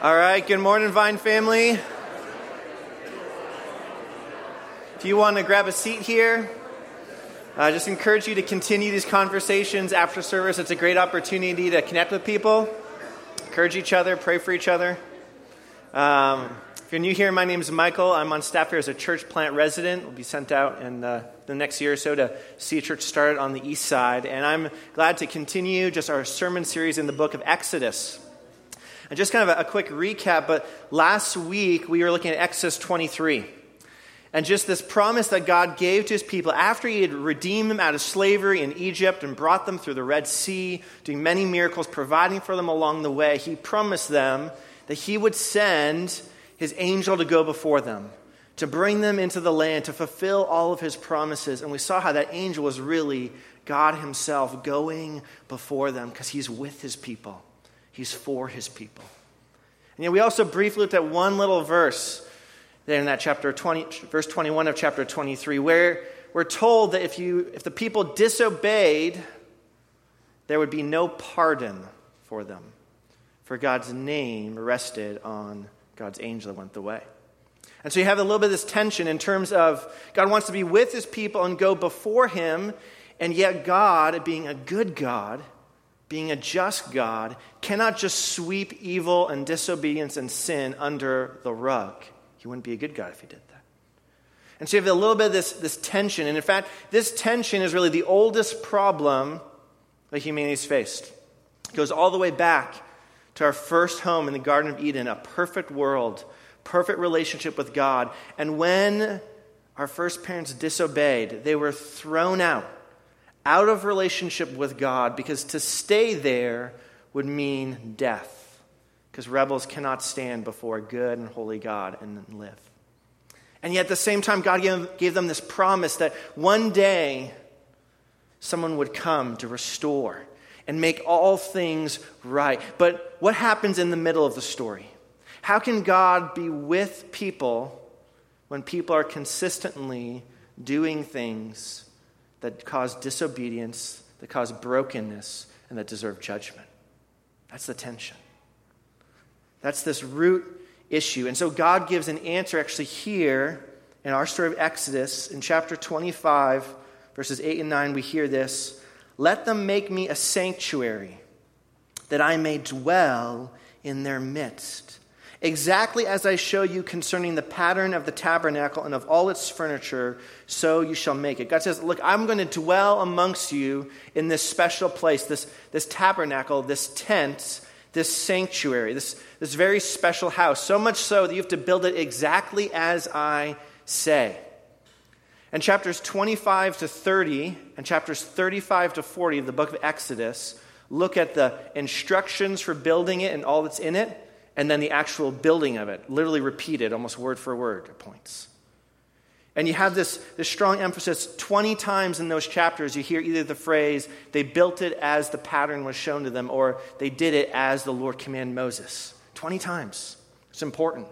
All right, good morning, Vine family. If you want to grab a seat here, I just encourage you to continue these conversations after service. It's a great opportunity to connect with people, encourage each other, pray for each other. Um, if you're new here, my name is Michael. I'm on staff here as a church plant resident. We'll be sent out in the, the next year or so to see a church started on the east side. And I'm glad to continue just our sermon series in the book of Exodus. And just kind of a, a quick recap, but last week we were looking at Exodus 23. And just this promise that God gave to his people after he had redeemed them out of slavery in Egypt and brought them through the Red Sea, doing many miracles, providing for them along the way, he promised them that he would send his angel to go before them, to bring them into the land, to fulfill all of his promises. And we saw how that angel was really God himself going before them because he's with his people. He's for his people. And yet we also briefly looked at one little verse there in that chapter 20, verse 21 of chapter 23, where we're told that if, you, if the people disobeyed, there would be no pardon for them, for God's name rested on God's angel that went the way. And so you have a little bit of this tension in terms of God wants to be with his people and go before him, and yet God, being a good God, being a just God, cannot just sweep evil and disobedience and sin under the rug. He wouldn't be a good God if he did that. And so you have a little bit of this, this tension. And in fact, this tension is really the oldest problem that humanity's faced. It goes all the way back to our first home in the Garden of Eden, a perfect world, perfect relationship with God. And when our first parents disobeyed, they were thrown out out of relationship with God because to stay there would mean death. Because rebels cannot stand before a good and holy God and live. And yet at the same time, God gave, gave them this promise that one day someone would come to restore and make all things right. But what happens in the middle of the story? How can God be with people when people are consistently doing things that cause disobedience, that cause brokenness, and that deserve judgment. That's the tension. That's this root issue. And so God gives an answer actually here in our story of Exodus in chapter 25, verses 8 and 9. We hear this Let them make me a sanctuary that I may dwell in their midst Exactly as I show you concerning the pattern of the tabernacle and of all its furniture, so you shall make it. God says, Look, I'm going to dwell amongst you in this special place, this, this tabernacle, this tent, this sanctuary, this, this very special house. So much so that you have to build it exactly as I say. And chapters 25 to 30 and chapters 35 to 40 of the book of Exodus look at the instructions for building it and all that's in it and then the actual building of it, literally repeated almost word for word at points. And you have this, this strong emphasis 20 times in those chapters, you hear either the phrase, they built it as the pattern was shown to them, or they did it as the Lord commanded Moses. 20 times. It's important.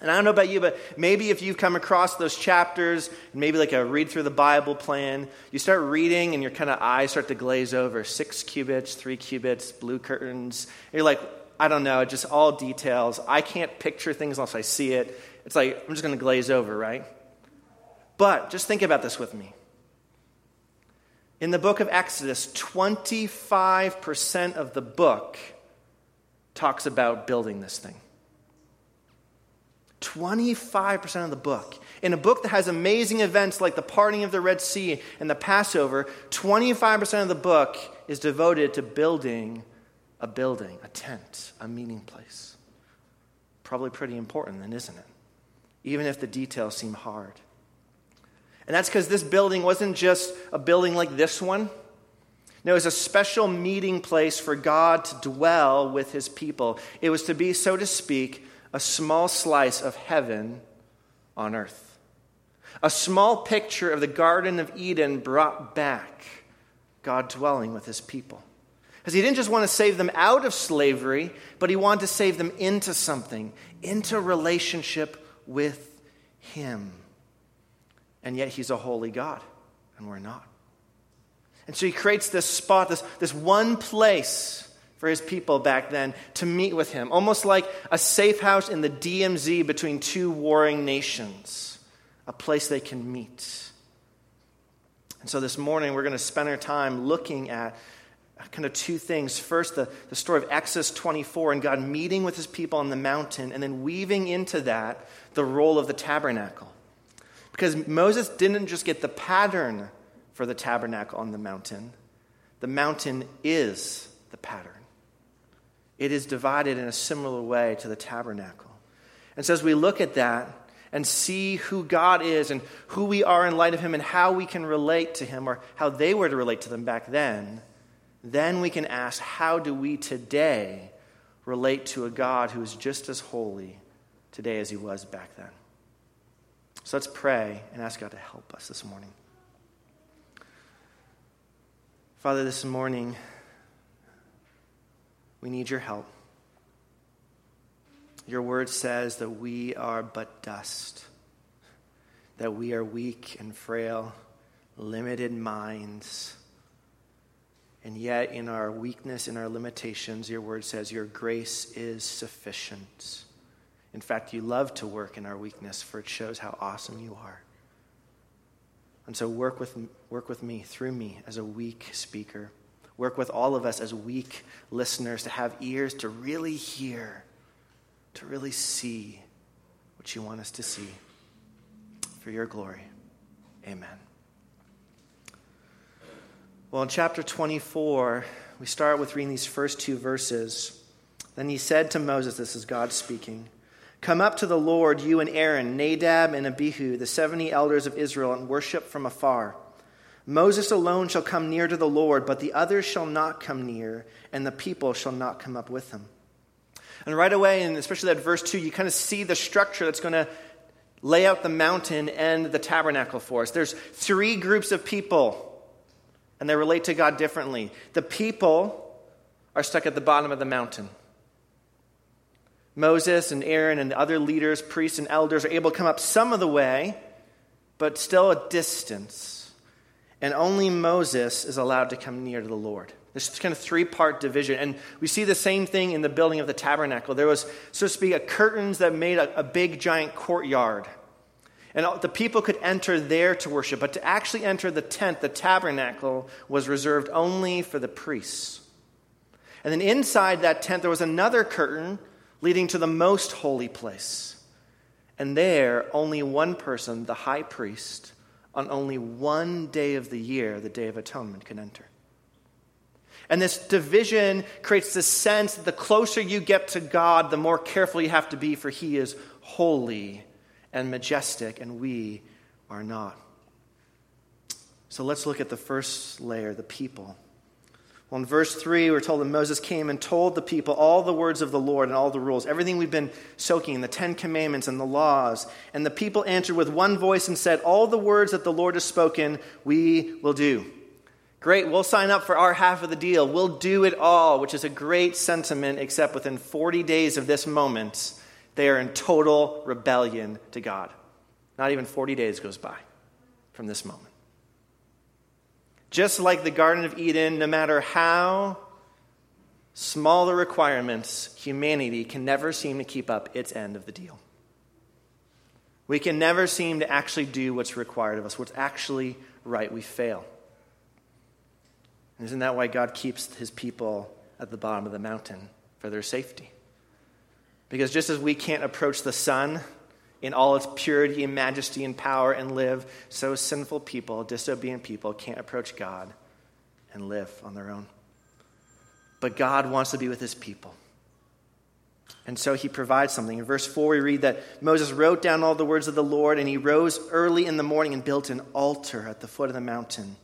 And I don't know about you, but maybe if you've come across those chapters, maybe like a read through the Bible plan, you start reading and your kind of eyes start to glaze over. Six cubits, three cubits, blue curtains. You're like, I don't know, just all details. I can't picture things unless I see it. It's like, I'm just going to glaze over, right? But just think about this with me. In the book of Exodus, 25% of the book talks about building this thing. 25% of the book. In a book that has amazing events like the parting of the Red Sea and the Passover, 25% of the book is devoted to building a building, a tent, a meeting place. Probably pretty important, then, isn't it? Even if the details seem hard. And that's because this building wasn't just a building like this one. No, it was a special meeting place for God to dwell with his people. It was to be, so to speak, a small slice of heaven on earth. A small picture of the Garden of Eden brought back God dwelling with his people. Because he didn't just want to save them out of slavery, but he wanted to save them into something, into relationship with him. And yet he's a holy God, and we're not. And so he creates this spot, this, this one place for his people back then to meet with him, almost like a safe house in the DMZ between two warring nations, a place they can meet. And so this morning, we're going to spend our time looking at kind of two things. First, the, the story of Exodus 24 and God meeting with his people on the mountain, and then weaving into that the role of the tabernacle. Because Moses didn't just get the pattern for the tabernacle on the mountain, the mountain is the pattern it is divided in a similar way to the tabernacle. And so, as we look at that and see who God is and who we are in light of Him and how we can relate to Him or how they were to relate to them back then, then we can ask, how do we today relate to a God who is just as holy today as He was back then? So let's pray and ask God to help us this morning. Father, this morning, we need your help. Your word says that we are but dust, that we are weak and frail, limited minds. And yet, in our weakness, in our limitations, your word says your grace is sufficient. In fact, you love to work in our weakness, for it shows how awesome you are. And so, work with, work with me, through me, as a weak speaker. Work with all of us as weak listeners to have ears to really hear, to really see what you want us to see. For your glory. Amen. Well, in chapter 24, we start with reading these first two verses. Then he said to Moses, This is God speaking. Come up to the Lord, you and Aaron, Nadab and Abihu, the 70 elders of Israel, and worship from afar. Moses alone shall come near to the Lord, but the others shall not come near, and the people shall not come up with him. And right away, and especially that verse 2, you kind of see the structure that's going to lay out the mountain and the tabernacle for us. There's three groups of people, and they relate to God differently. The people are stuck at the bottom of the mountain. Moses and Aaron and the other leaders, priests and elders, are able to come up some of the way, but still a distance and only Moses is allowed to come near to the Lord. This is kind of three part division. And we see the same thing in the building of the tabernacle. There was, so to speak, a curtains that made a, a big giant courtyard. And the people could enter there to worship. But to actually enter the tent, the tabernacle, was reserved only for the priests. And then inside that tent, there was another curtain leading to the most holy place. And there, only one person, the high priest, on only one day of the year, the Day of Atonement, can enter. And this division creates this sense that the closer you get to God, the more careful you have to be, for He is holy and majestic, and we are not. So let's look at the first layer the people. Well, in verse 3, we're told that Moses came and told the people all the words of the Lord and all the rules, everything we've been soaking, the Ten Commandments and the laws. And the people answered with one voice and said, All the words that the Lord has spoken, we will do. Great, we'll sign up for our half of the deal. We'll do it all, which is a great sentiment, except within 40 days of this moment, they are in total rebellion to God. Not even 40 days goes by from this moment. Just like the Garden of Eden, no matter how small the requirements, humanity can never seem to keep up its end of the deal. We can never seem to actually do what's required of us, what's actually right. We fail. Isn't that why God keeps his people at the bottom of the mountain for their safety? Because just as we can't approach the sun in all its purity and majesty and power and live, so sinful people, disobedient people, can't approach God and live on their own. But God wants to be with his people. And so he provides something. In verse 4, we read that Moses wrote down all the words of the Lord, and he rose early in the morning and built an altar at the foot of the mountain,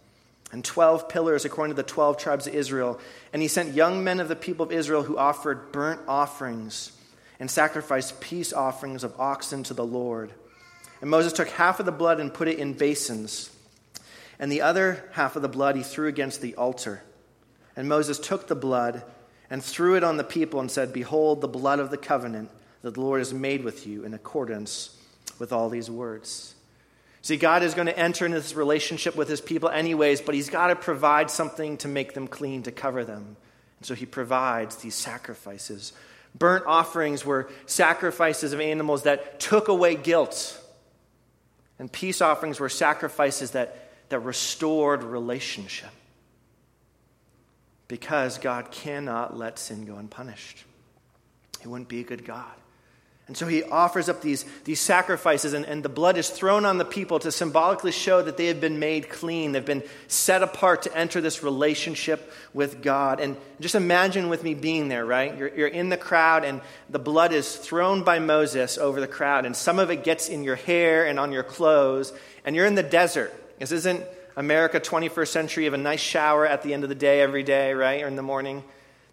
and 12 pillars according to the 12 tribes of Israel. And he sent young men of the people of Israel who offered burnt offerings and sacrificed peace offerings of oxen to the Lord. And Moses took half of the blood and put it in basins, and the other half of the blood he threw against the altar. And Moses took the blood and threw it on the people and said, Behold, the blood of the covenant that the Lord has made with you in accordance with all these words. See, God is going to enter into this relationship with his people anyways, but he's got to provide something to make them clean, to cover them. And so he provides these sacrifices. Burnt offerings were sacrifices of animals that took away guilt. And peace offerings were sacrifices that, that restored relationship. Because God cannot let sin go unpunished. He wouldn't be a good God. And so he offers up these, these sacrifices, and, and the blood is thrown on the people to symbolically show that they have been made clean. They've been set apart to enter this relationship with God. And just imagine with me being there, right? You're, you're in the crowd, and the blood is thrown by Moses over the crowd, and some of it gets in your hair and on your clothes, and you're in the desert. This isn't America 21st century of a nice shower at the end of the day every day, right? Or in the morning.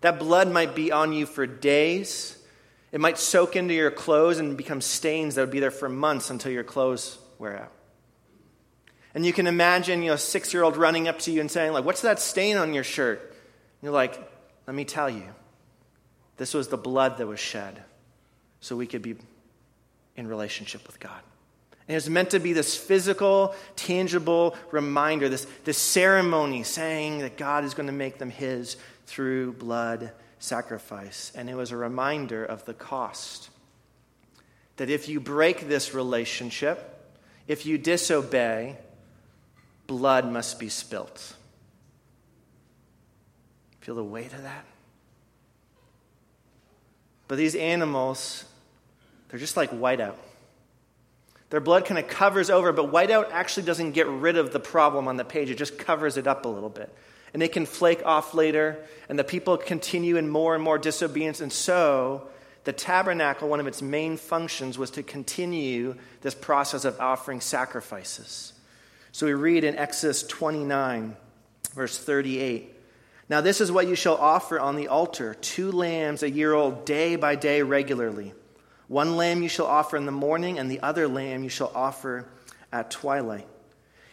That blood might be on you for days it might soak into your clothes and become stains that would be there for months until your clothes wear out. And you can imagine, you know, a six year old running up to you and saying, like, what's that stain on your shirt? And you're like, let me tell you, this was the blood that was shed so we could be in relationship with God. And it's meant to be this physical, tangible reminder, this, this ceremony saying that God is going to make them His through blood sacrifice. And it was a reminder of the cost. That if you break this relationship, if you disobey, blood must be spilt. Feel the weight of that? But these animals, they're just like whiteout. Their blood kind of covers over, but whiteout actually doesn't get rid of the problem on the page, it just covers it up a little bit and it can flake off later, and the people continue in more and more disobedience. And so, the tabernacle, one of its main functions, was to continue this process of offering sacrifices. So we read in Exodus 29, verse 38. Now, this is what you shall offer on the altar two lambs a year old, day by day, regularly. One lamb you shall offer in the morning, and the other lamb you shall offer at twilight.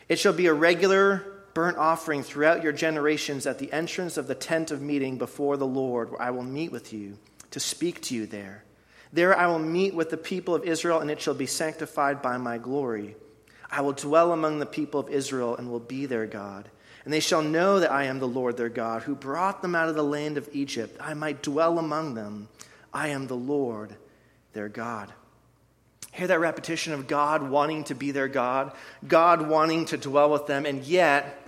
It shall be a regular burnt offering throughout your generations at the entrance of the tent of meeting before the Lord, where I will meet with you to speak to you there. There I will meet with the people of Israel, and it shall be sanctified by my glory. I will dwell among the people of Israel and will be their God. And they shall know that I am the Lord their God, who brought them out of the land of Egypt. I might dwell among them. I am the Lord their God. Hear that repetition of God wanting to be their God, God wanting to dwell with them, and yet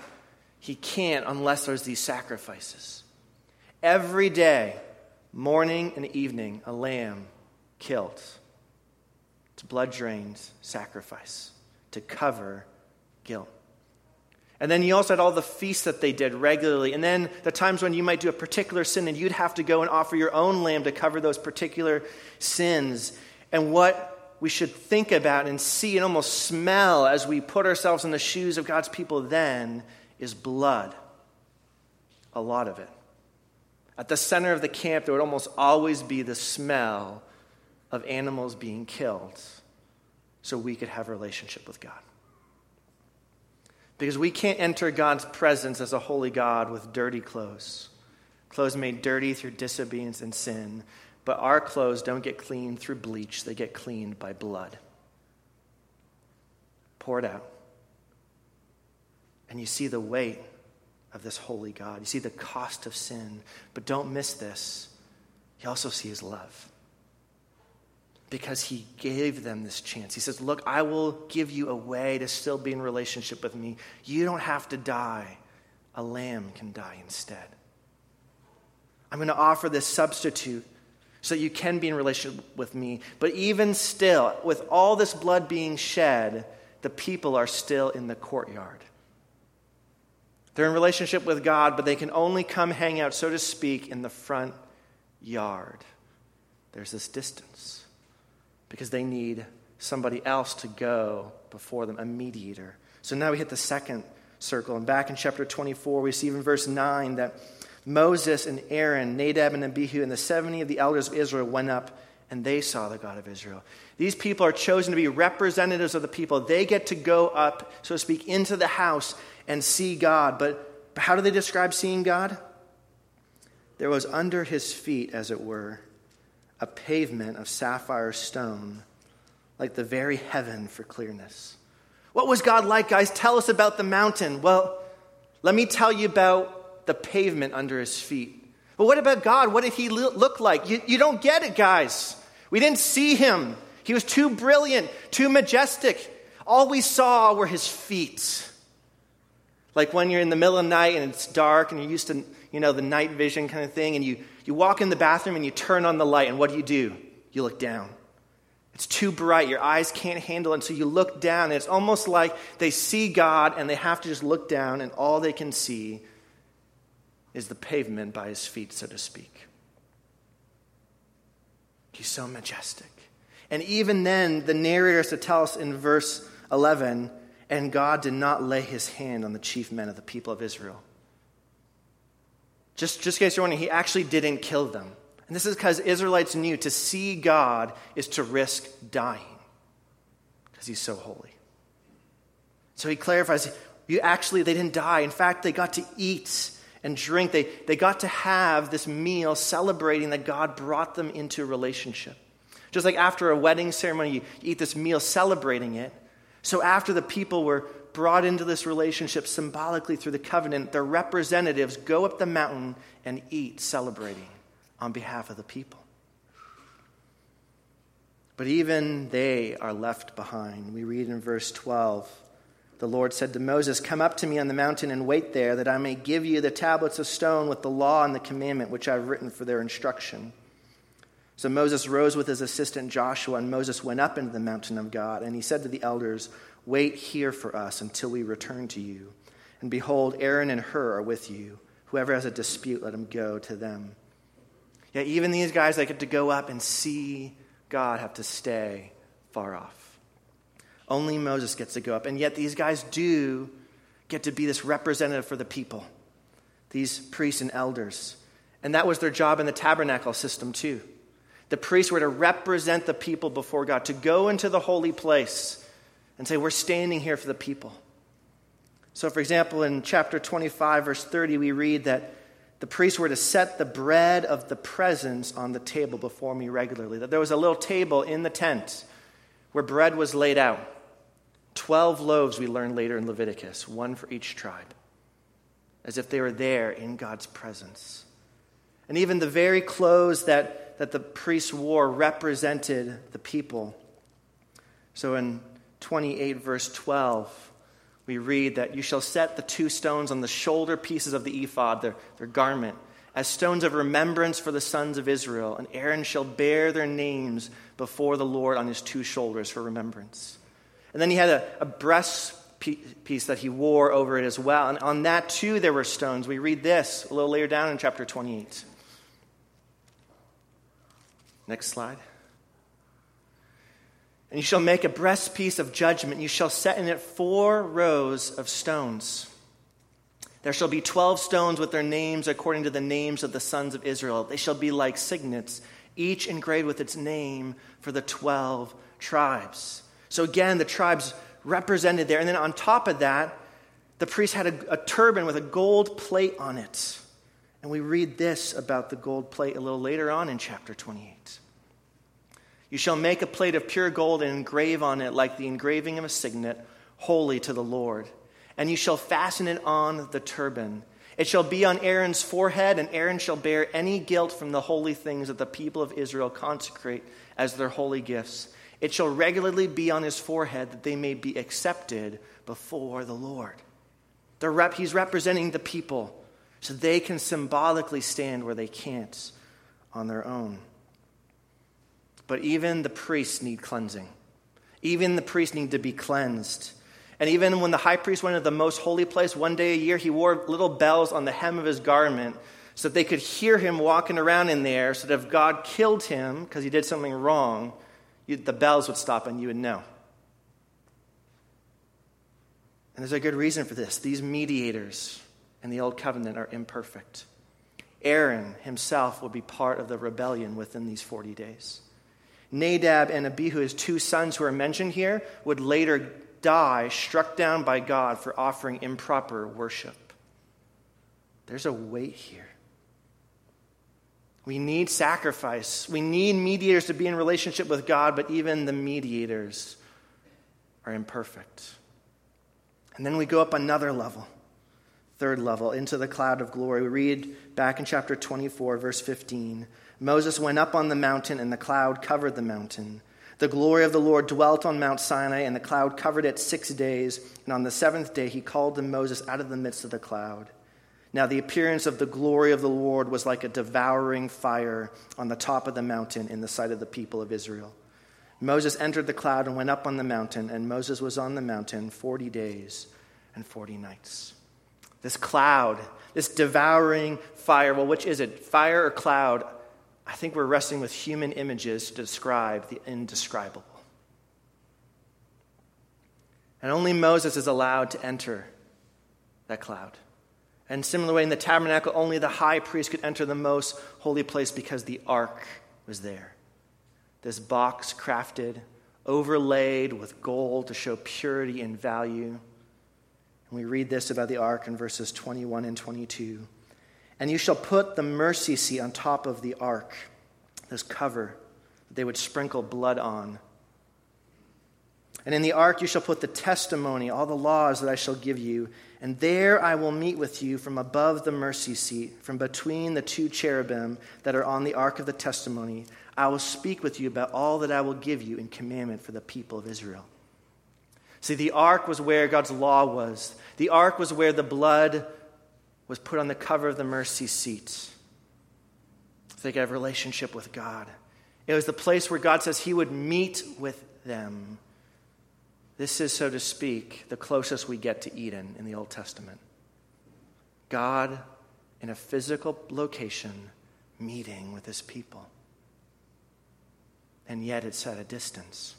he can't unless there's these sacrifices. Every day, morning and evening, a lamb killed. It's blood drained sacrifice to cover guilt. And then you also had all the feasts that they did regularly. And then the times when you might do a particular sin and you'd have to go and offer your own lamb to cover those particular sins. And what we should think about and see and almost smell as we put ourselves in the shoes of God's people then is blood. A lot of it. At the center of the camp, there would almost always be the smell of animals being killed so we could have a relationship with God. Because we can't enter God's presence as a holy God with dirty clothes, clothes made dirty through disobedience and sin. But our clothes don't get cleaned through bleach, they get cleaned by blood. Poured out and you see the weight of this holy God. You see the cost of sin. But don't miss this. You also see his love. Because he gave them this chance. He says, Look, I will give you a way to still be in relationship with me. You don't have to die, a lamb can die instead. I'm going to offer this substitute so you can be in relationship with me. But even still, with all this blood being shed, the people are still in the courtyard. They're in relationship with God, but they can only come hang out, so to speak, in the front yard. There's this distance because they need somebody else to go before them, a mediator. So now we hit the second circle. And back in chapter 24, we see in verse 9 that Moses and Aaron, Nadab and Abihu, and the 70 of the elders of Israel went up and they saw the God of Israel. These people are chosen to be representatives of the people. They get to go up, so to speak, into the house and see God. But how do they describe seeing God? There was under his feet, as it were, a pavement of sapphire stone, like the very heaven for clearness. What was God like, guys? Tell us about the mountain. Well, let me tell you about the pavement under his feet. But what about God? What did he look like? You, you don't get it, guys. We didn't see him. He was too brilliant, too majestic. All we saw were his feet. Like when you're in the middle of the night and it's dark and you're used to, you know, the night vision kind of thing, and you, you walk in the bathroom and you turn on the light, and what do you do? You look down. It's too bright. Your eyes can't handle it. So you look down, and it's almost like they see God and they have to just look down, and all they can see is the pavement by his feet, so to speak. He's so majestic. And even then, the narrator has to tell us in verse 11 and God did not lay his hand on the chief men of the people of Israel. Just, just in case you're wondering, he actually didn't kill them. And this is because Israelites knew to see God is to risk dying because he's so holy. So he clarifies you actually, they didn't die. In fact, they got to eat and drink. They, they got to have this meal celebrating that God brought them into relationship. Just like after a wedding ceremony, you eat this meal celebrating it. So, after the people were brought into this relationship symbolically through the covenant, their representatives go up the mountain and eat, celebrating on behalf of the people. But even they are left behind. We read in verse 12 the Lord said to Moses, Come up to me on the mountain and wait there, that I may give you the tablets of stone with the law and the commandment which I have written for their instruction. So Moses rose with his assistant Joshua, and Moses went up into the mountain of God. And he said to the elders, Wait here for us until we return to you. And behold, Aaron and Hur are with you. Whoever has a dispute, let him go to them. Yet even these guys that get to go up and see God have to stay far off. Only Moses gets to go up. And yet these guys do get to be this representative for the people, these priests and elders. And that was their job in the tabernacle system, too the priests were to represent the people before God, to go into the holy place and say, We're standing here for the people. So, for example, in chapter 25, verse 30, we read that the priests were to set the bread of the presence on the table before me regularly. That there was a little table in the tent where bread was laid out. Twelve loaves, we learn later in Leviticus, one for each tribe, as if they were there in God's presence. And even the very clothes that that the priests wore represented the people. So in 28, verse 12, we read that you shall set the two stones on the shoulder pieces of the ephod, their, their garment, as stones of remembrance for the sons of Israel, and Aaron shall bear their names before the Lord on his two shoulders for remembrance. And then he had a, a breast piece that he wore over it as well. And on that too there were stones. We read this a little later down in chapter 28. Next slide. And you shall make a breastpiece of judgment. You shall set in it four rows of stones. There shall be twelve stones with their names according to the names of the sons of Israel. They shall be like signets, each engraved with its name for the twelve tribes. So again, the tribes represented there. And then on top of that, the priest had a, a turban with a gold plate on it. And we read this about the gold plate a little later on in chapter 28. You shall make a plate of pure gold and engrave on it like the engraving of a signet, holy to the Lord. And you shall fasten it on the turban. It shall be on Aaron's forehead, and Aaron shall bear any guilt from the holy things that the people of Israel consecrate as their holy gifts. It shall regularly be on his forehead that they may be accepted before the Lord. Rep- he's representing the people so they can symbolically stand where they can't on their own. But even the priests need cleansing. Even the priests need to be cleansed. And even when the high priest went into the most holy place one day a year, he wore little bells on the hem of his garment so that they could hear him walking around in there, so that if God killed him because he did something wrong, you, the bells would stop and you would know. And there's a good reason for this. These mediators, in the old covenant are imperfect. Aaron himself will be part of the rebellion within these 40 days. Nadab and Abihu, his two sons who are mentioned here, would later die struck down by God for offering improper worship. There's a weight here. We need sacrifice. We need mediators to be in relationship with God, but even the mediators are imperfect. And then we go up another level. third level, into the cloud of glory. We read back in chapter 24, verse 15 Moses went up on the mountain, and the cloud covered the mountain. The glory of the Lord dwelt on Mount Sinai, and the cloud covered it six days. And on the seventh day, he called to Moses out of the midst of the cloud. Now, the appearance of the glory of the Lord was like a devouring fire on the top of the mountain in the sight of the people of Israel. Moses entered the cloud and went up on the mountain, and Moses was on the mountain 40 days and 40 nights. This cloud, this devouring fire, well, which is it? Fire or cloud? I think we're wrestling with human images to describe the indescribable. And only Moses is allowed to enter that cloud. And similarly, in the tabernacle, only the high priest could enter the most holy place because the ark was there this box crafted, overlaid with gold to show purity and value. And we read this about the ark in verses 21 and 22. And you shall put the mercy seat on top of the ark, this cover that they would sprinkle blood on. And in the ark you shall put the testimony, all the laws that I shall give you. And there I will meet with you from above the mercy seat, from between the two cherubim that are on the ark of the testimony. I will speak with you about all that I will give you in commandment for the people of Israel. See, the ark was where God's law was, the ark was where the blood was put on the cover of the mercy seat. They could have a relationship with God. It was the place where God says He would meet with them. This is, so to speak, the closest we get to Eden in the Old Testament. God in a physical location meeting with His people and yet it's at a distance.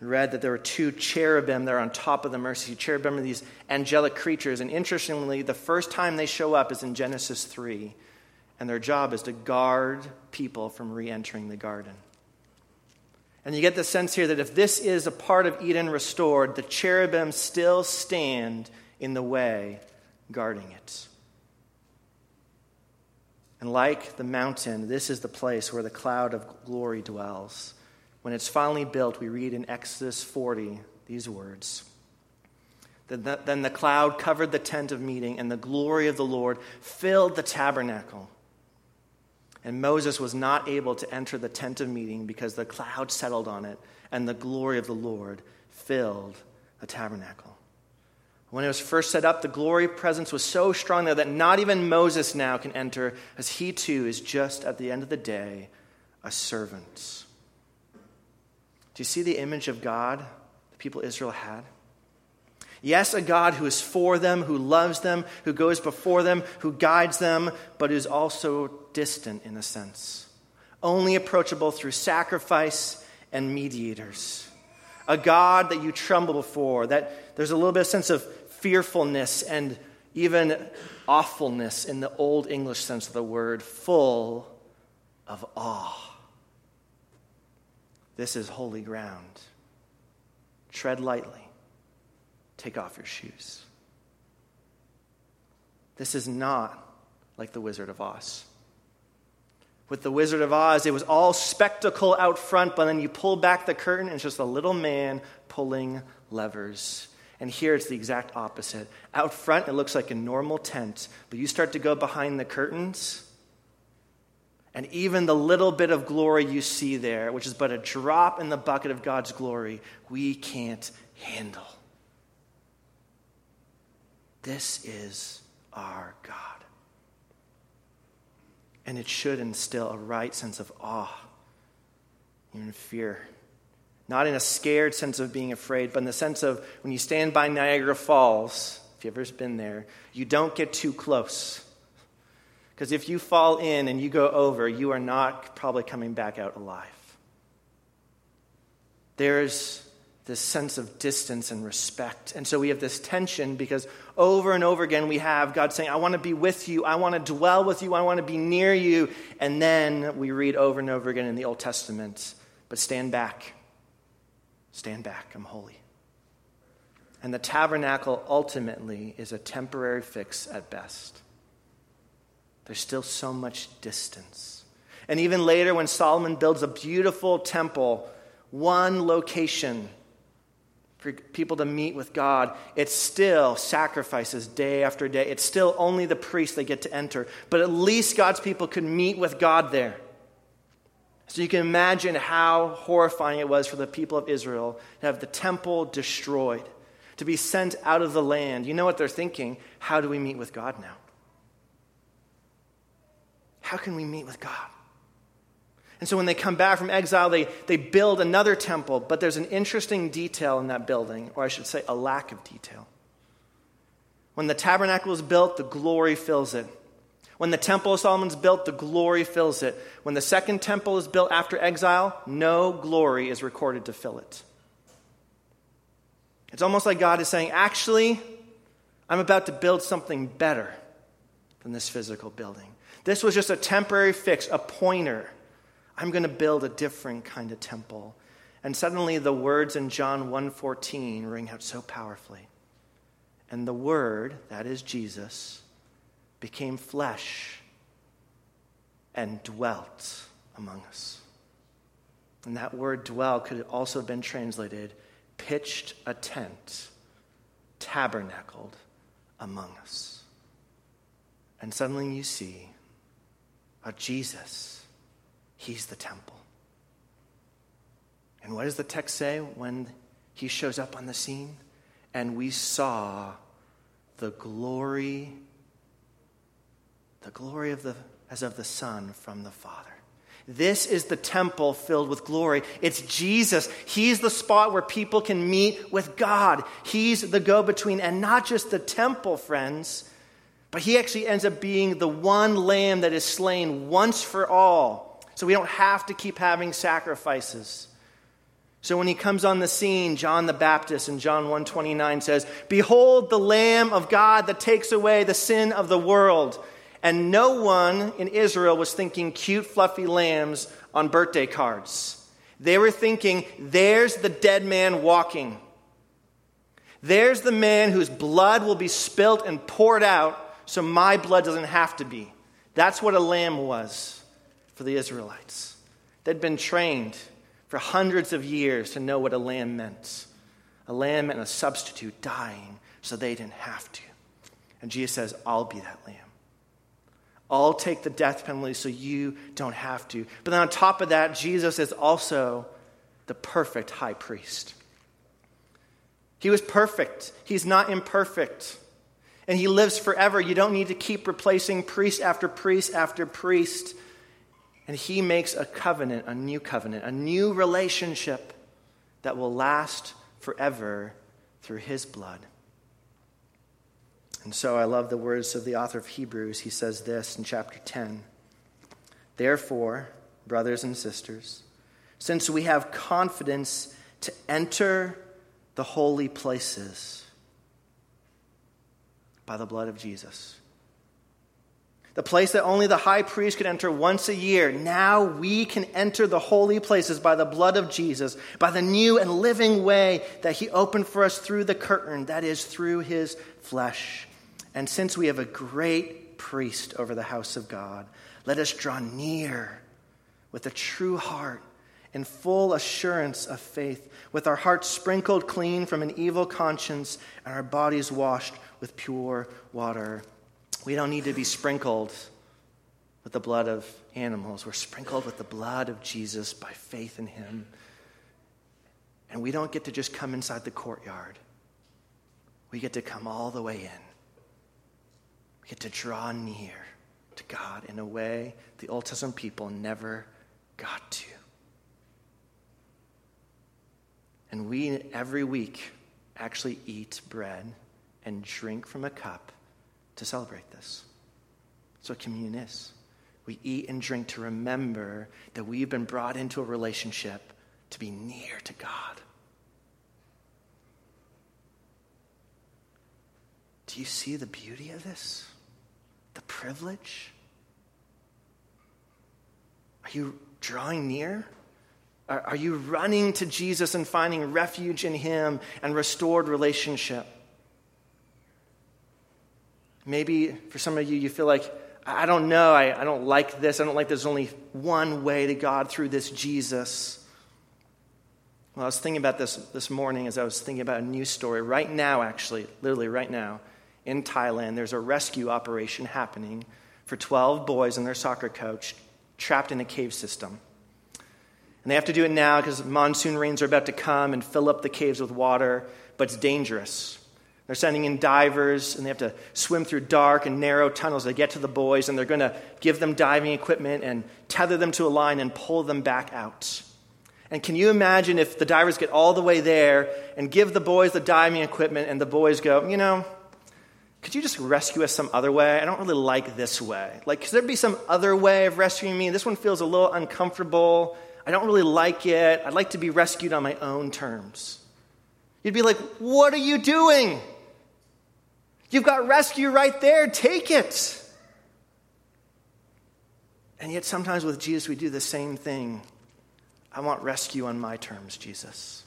Read that there were two cherubim there on top of the mercy. Cherubim are these angelic creatures, and interestingly, the first time they show up is in Genesis 3, and their job is to guard people from re entering the garden. And you get the sense here that if this is a part of Eden restored, the cherubim still stand in the way, guarding it. And like the mountain, this is the place where the cloud of glory dwells. When it's finally built, we read in Exodus 40 these words. Then the cloud covered the tent of meeting, and the glory of the Lord filled the tabernacle. And Moses was not able to enter the tent of meeting because the cloud settled on it, and the glory of the Lord filled the tabernacle. When it was first set up, the glory presence was so strong there that not even Moses now can enter, as he too is just at the end of the day a servant. Do you see the image of God the people Israel had? Yes, a God who is for them, who loves them, who goes before them, who guides them, but is also distant in a sense, only approachable through sacrifice and mediators. A God that you tremble before, that there's a little bit of sense of fearfulness and even awfulness in the Old English sense of the word, full of awe. This is holy ground. Tread lightly. Take off your shoes. This is not like the Wizard of Oz. With the Wizard of Oz, it was all spectacle out front, but then you pull back the curtain and it's just a little man pulling levers. And here it's the exact opposite. Out front, it looks like a normal tent, but you start to go behind the curtains, and even the little bit of glory you see there, which is but a drop in the bucket of God's glory, we can't handle. This is our God. And it should instill a right sense of awe, even fear. Not in a scared sense of being afraid, but in the sense of when you stand by Niagara Falls, if you've ever been there, you don't get too close. Because if you fall in and you go over, you are not probably coming back out alive. There's this sense of distance and respect. And so we have this tension because over and over again we have God saying, I want to be with you, I want to dwell with you, I want to be near you. And then we read over and over again in the Old Testament, but stand back. Stand back, I'm holy. And the tabernacle ultimately is a temporary fix at best. There's still so much distance. And even later, when Solomon builds a beautiful temple, one location for people to meet with God, it's still sacrifices day after day. It's still only the priests that get to enter. But at least God's people could meet with God there. So you can imagine how horrifying it was for the people of Israel to have the temple destroyed, to be sent out of the land. You know what they're thinking? How do we meet with God now? How can we meet with God? And so when they come back from exile, they, they build another temple, but there's an interesting detail in that building, or I should say, a lack of detail. When the tabernacle is built, the glory fills it. When the temple of Solomon's built, the glory fills it. When the second temple is built after exile, no glory is recorded to fill it. It's almost like God is saying, actually, I'm about to build something better than this physical building. This was just a temporary fix, a pointer. I'm going to build a different kind of temple. And suddenly the words in John 1:14 ring out so powerfully. And the word, that is Jesus, became flesh and dwelt among us. And that word dwell could have also have been translated pitched a tent, tabernacled among us. And suddenly you see a Jesus He's the temple. And what does the text say when he shows up on the scene? And we saw the glory, the glory of the, as of the Son from the Father. This is the temple filled with glory. It's Jesus. He's the spot where people can meet with God. He's the go between, and not just the temple, friends, but he actually ends up being the one lamb that is slain once for all so we don't have to keep having sacrifices. So when he comes on the scene, John the Baptist in John 1:29 says, "Behold the lamb of God that takes away the sin of the world." And no one in Israel was thinking cute fluffy lambs on birthday cards. They were thinking, there's the dead man walking. There's the man whose blood will be spilt and poured out so my blood doesn't have to be. That's what a lamb was for the Israelites. They'd been trained for hundreds of years to know what a lamb meant. A lamb and a substitute dying so they didn't have to. And Jesus says, I'll be that lamb. I'll take the death penalty so you don't have to. But then on top of that, Jesus is also the perfect high priest. He was perfect, he's not imperfect. And he lives forever. You don't need to keep replacing priest after priest after priest. And he makes a covenant, a new covenant, a new relationship that will last forever through his blood. And so I love the words of the author of Hebrews. He says this in chapter 10 Therefore, brothers and sisters, since we have confidence to enter the holy places by the blood of Jesus the place that only the high priest could enter once a year. Now we can enter the holy places by the blood of Jesus, by the new and living way that he opened for us through the curtain, that is, through his flesh. And since we have a great priest over the house of God, let us draw near with a true heart in full assurance of faith, with our hearts sprinkled clean from an evil conscience and our bodies washed with pure water. We don't need to be sprinkled with the blood of animals. We're sprinkled with the blood of Jesus by faith in him. And we don't get to just come inside the courtyard, we get to come all the way in. We get to draw near to God in a way the Old Testament people never got to. And we, every week, actually eat bread and drink from a cup to celebrate this. That's what communion is. We eat and drink to remember that we've been brought into a relationship to be near to God. Do you see the beauty of this? The privilege? Are you drawing near? Are, are you running to Jesus and finding refuge in Him and restored relationship? Maybe for some of you, you feel like, I don't know, I, I don't like this. I don't like there's only one way to God through this Jesus. Well, I was thinking about this this morning as I was thinking about a news story. Right now, actually, literally right now, in Thailand, there's a rescue operation happening for 12 boys and their soccer coach trapped in a cave system. And they have to do it now because monsoon rains are about to come and fill up the caves with water, but it's dangerous. They're sending in divers, and they have to swim through dark and narrow tunnels to get to the boys, and they're going to give them diving equipment and tether them to a line and pull them back out. And can you imagine if the divers get all the way there and give the boys the diving equipment, and the boys go, you know, could you just rescue us some other way? I don't really like this way. Like, could there be some other way of rescuing me? This one feels a little uncomfortable. I don't really like it. I'd like to be rescued on my own terms. You'd be like, What are you doing? You've got rescue right there. Take it. And yet, sometimes with Jesus, we do the same thing. I want rescue on my terms, Jesus.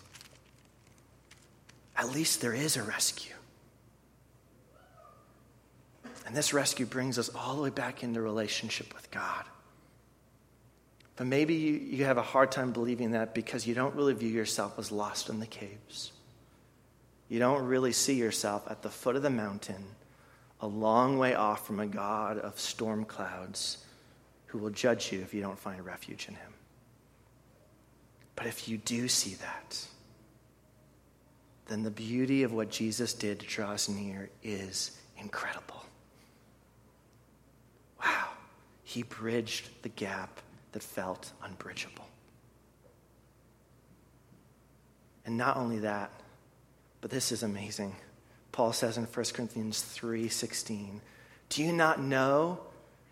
At least there is a rescue. And this rescue brings us all the way back into relationship with God. But maybe you, you have a hard time believing that because you don't really view yourself as lost in the caves. You don't really see yourself at the foot of the mountain, a long way off from a God of storm clouds who will judge you if you don't find refuge in him. But if you do see that, then the beauty of what Jesus did to draw us near is incredible. Wow, he bridged the gap that felt unbridgeable. And not only that, but this is amazing. Paul says in 1 Corinthians 3:16, "Do you not know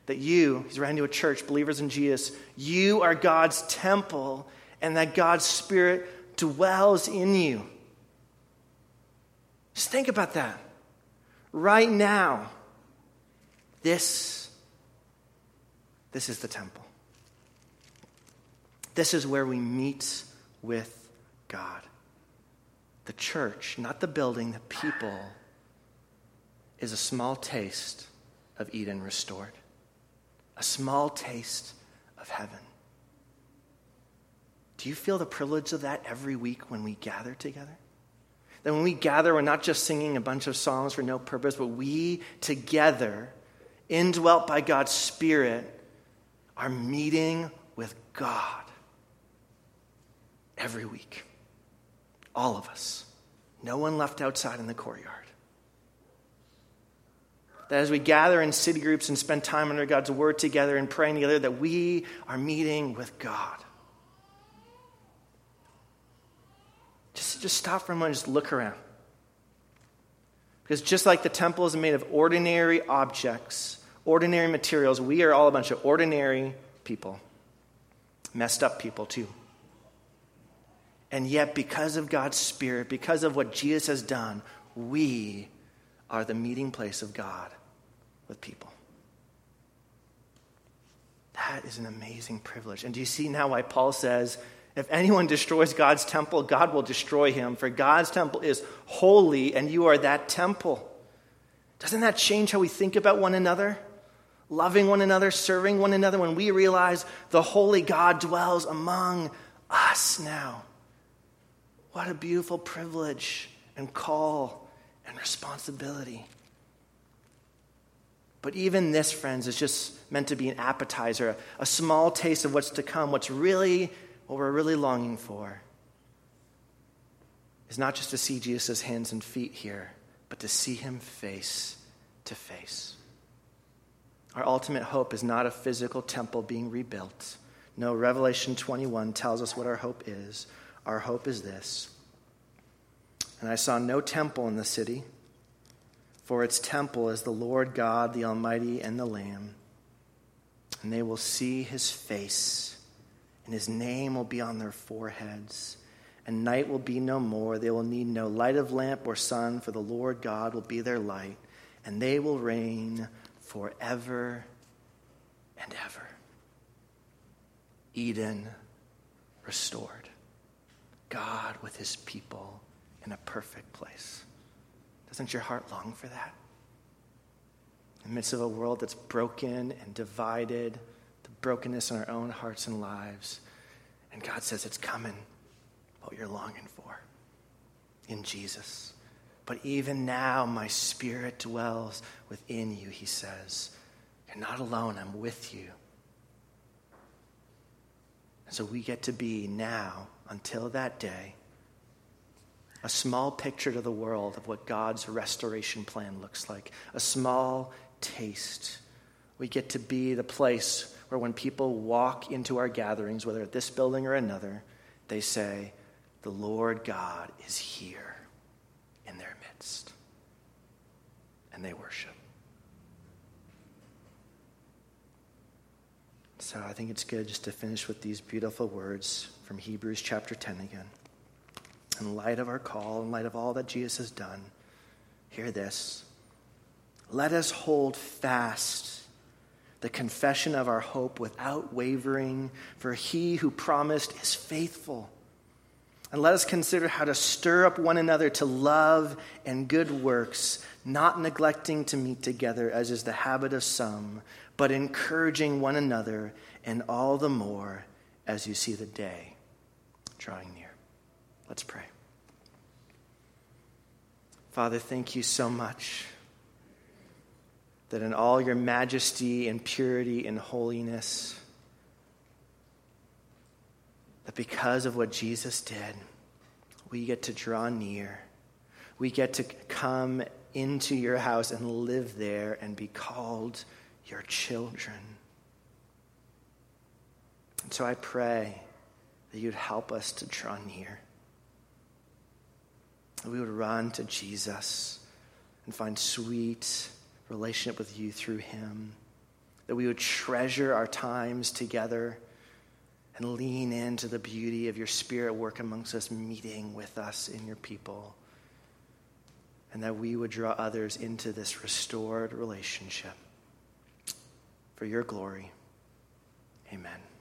that you, he's writing to a church, believers in Jesus, you are God's temple and that God's spirit dwells in you?" Just think about that. Right now, this this is the temple. This is where we meet with God. The church, not the building, the people, is a small taste of Eden restored, a small taste of heaven. Do you feel the privilege of that every week when we gather together? That when we gather, we're not just singing a bunch of songs for no purpose, but we together, indwelt by God's Spirit, are meeting with God every week. All of us. No one left outside in the courtyard. That as we gather in city groups and spend time under God's word together and praying together, that we are meeting with God. Just, just stop for a moment, just look around. Because just like the temple is made of ordinary objects, ordinary materials, we are all a bunch of ordinary people. Messed up people, too. And yet, because of God's Spirit, because of what Jesus has done, we are the meeting place of God with people. That is an amazing privilege. And do you see now why Paul says, if anyone destroys God's temple, God will destroy him, for God's temple is holy, and you are that temple. Doesn't that change how we think about one another? Loving one another, serving one another, when we realize the holy God dwells among us now. What a beautiful privilege and call and responsibility. But even this, friends, is just meant to be an appetizer, a small taste of what's to come. What's really, what we're really longing for is not just to see Jesus' hands and feet here, but to see him face to face. Our ultimate hope is not a physical temple being rebuilt. No, Revelation 21 tells us what our hope is. Our hope is this. And I saw no temple in the city, for its temple is the Lord God, the Almighty, and the Lamb. And they will see his face, and his name will be on their foreheads. And night will be no more. They will need no light of lamp or sun, for the Lord God will be their light, and they will reign forever and ever. Eden restored. God with his people in a perfect place. Doesn't your heart long for that? In the midst of a world that's broken and divided, the brokenness in our own hearts and lives. And God says, It's coming. what you're longing for in Jesus. But even now, my spirit dwells within you, he says. You're not alone, I'm with you. And so we get to be now, until that day, a small picture to the world of what God's restoration plan looks like, a small taste. We get to be the place where when people walk into our gatherings, whether at this building or another, they say, The Lord God is here in their midst. And they worship. So I think it's good just to finish with these beautiful words from Hebrews chapter 10 again. In light of our call, in light of all that Jesus has done, hear this. Let us hold fast the confession of our hope without wavering, for he who promised is faithful. And let us consider how to stir up one another to love and good works, not neglecting to meet together, as is the habit of some, but encouraging one another, and all the more as you see the day drawing near. Let's pray. Father, thank you so much that in all your majesty and purity and holiness, that because of what Jesus did, we get to draw near. We get to come into your house and live there and be called your children. And so I pray that you'd help us to draw near. That we would run to Jesus and find sweet relationship with you through him. That we would treasure our times together and lean into the beauty of your spirit work amongst us, meeting with us in your people. And that we would draw others into this restored relationship. For your glory. Amen.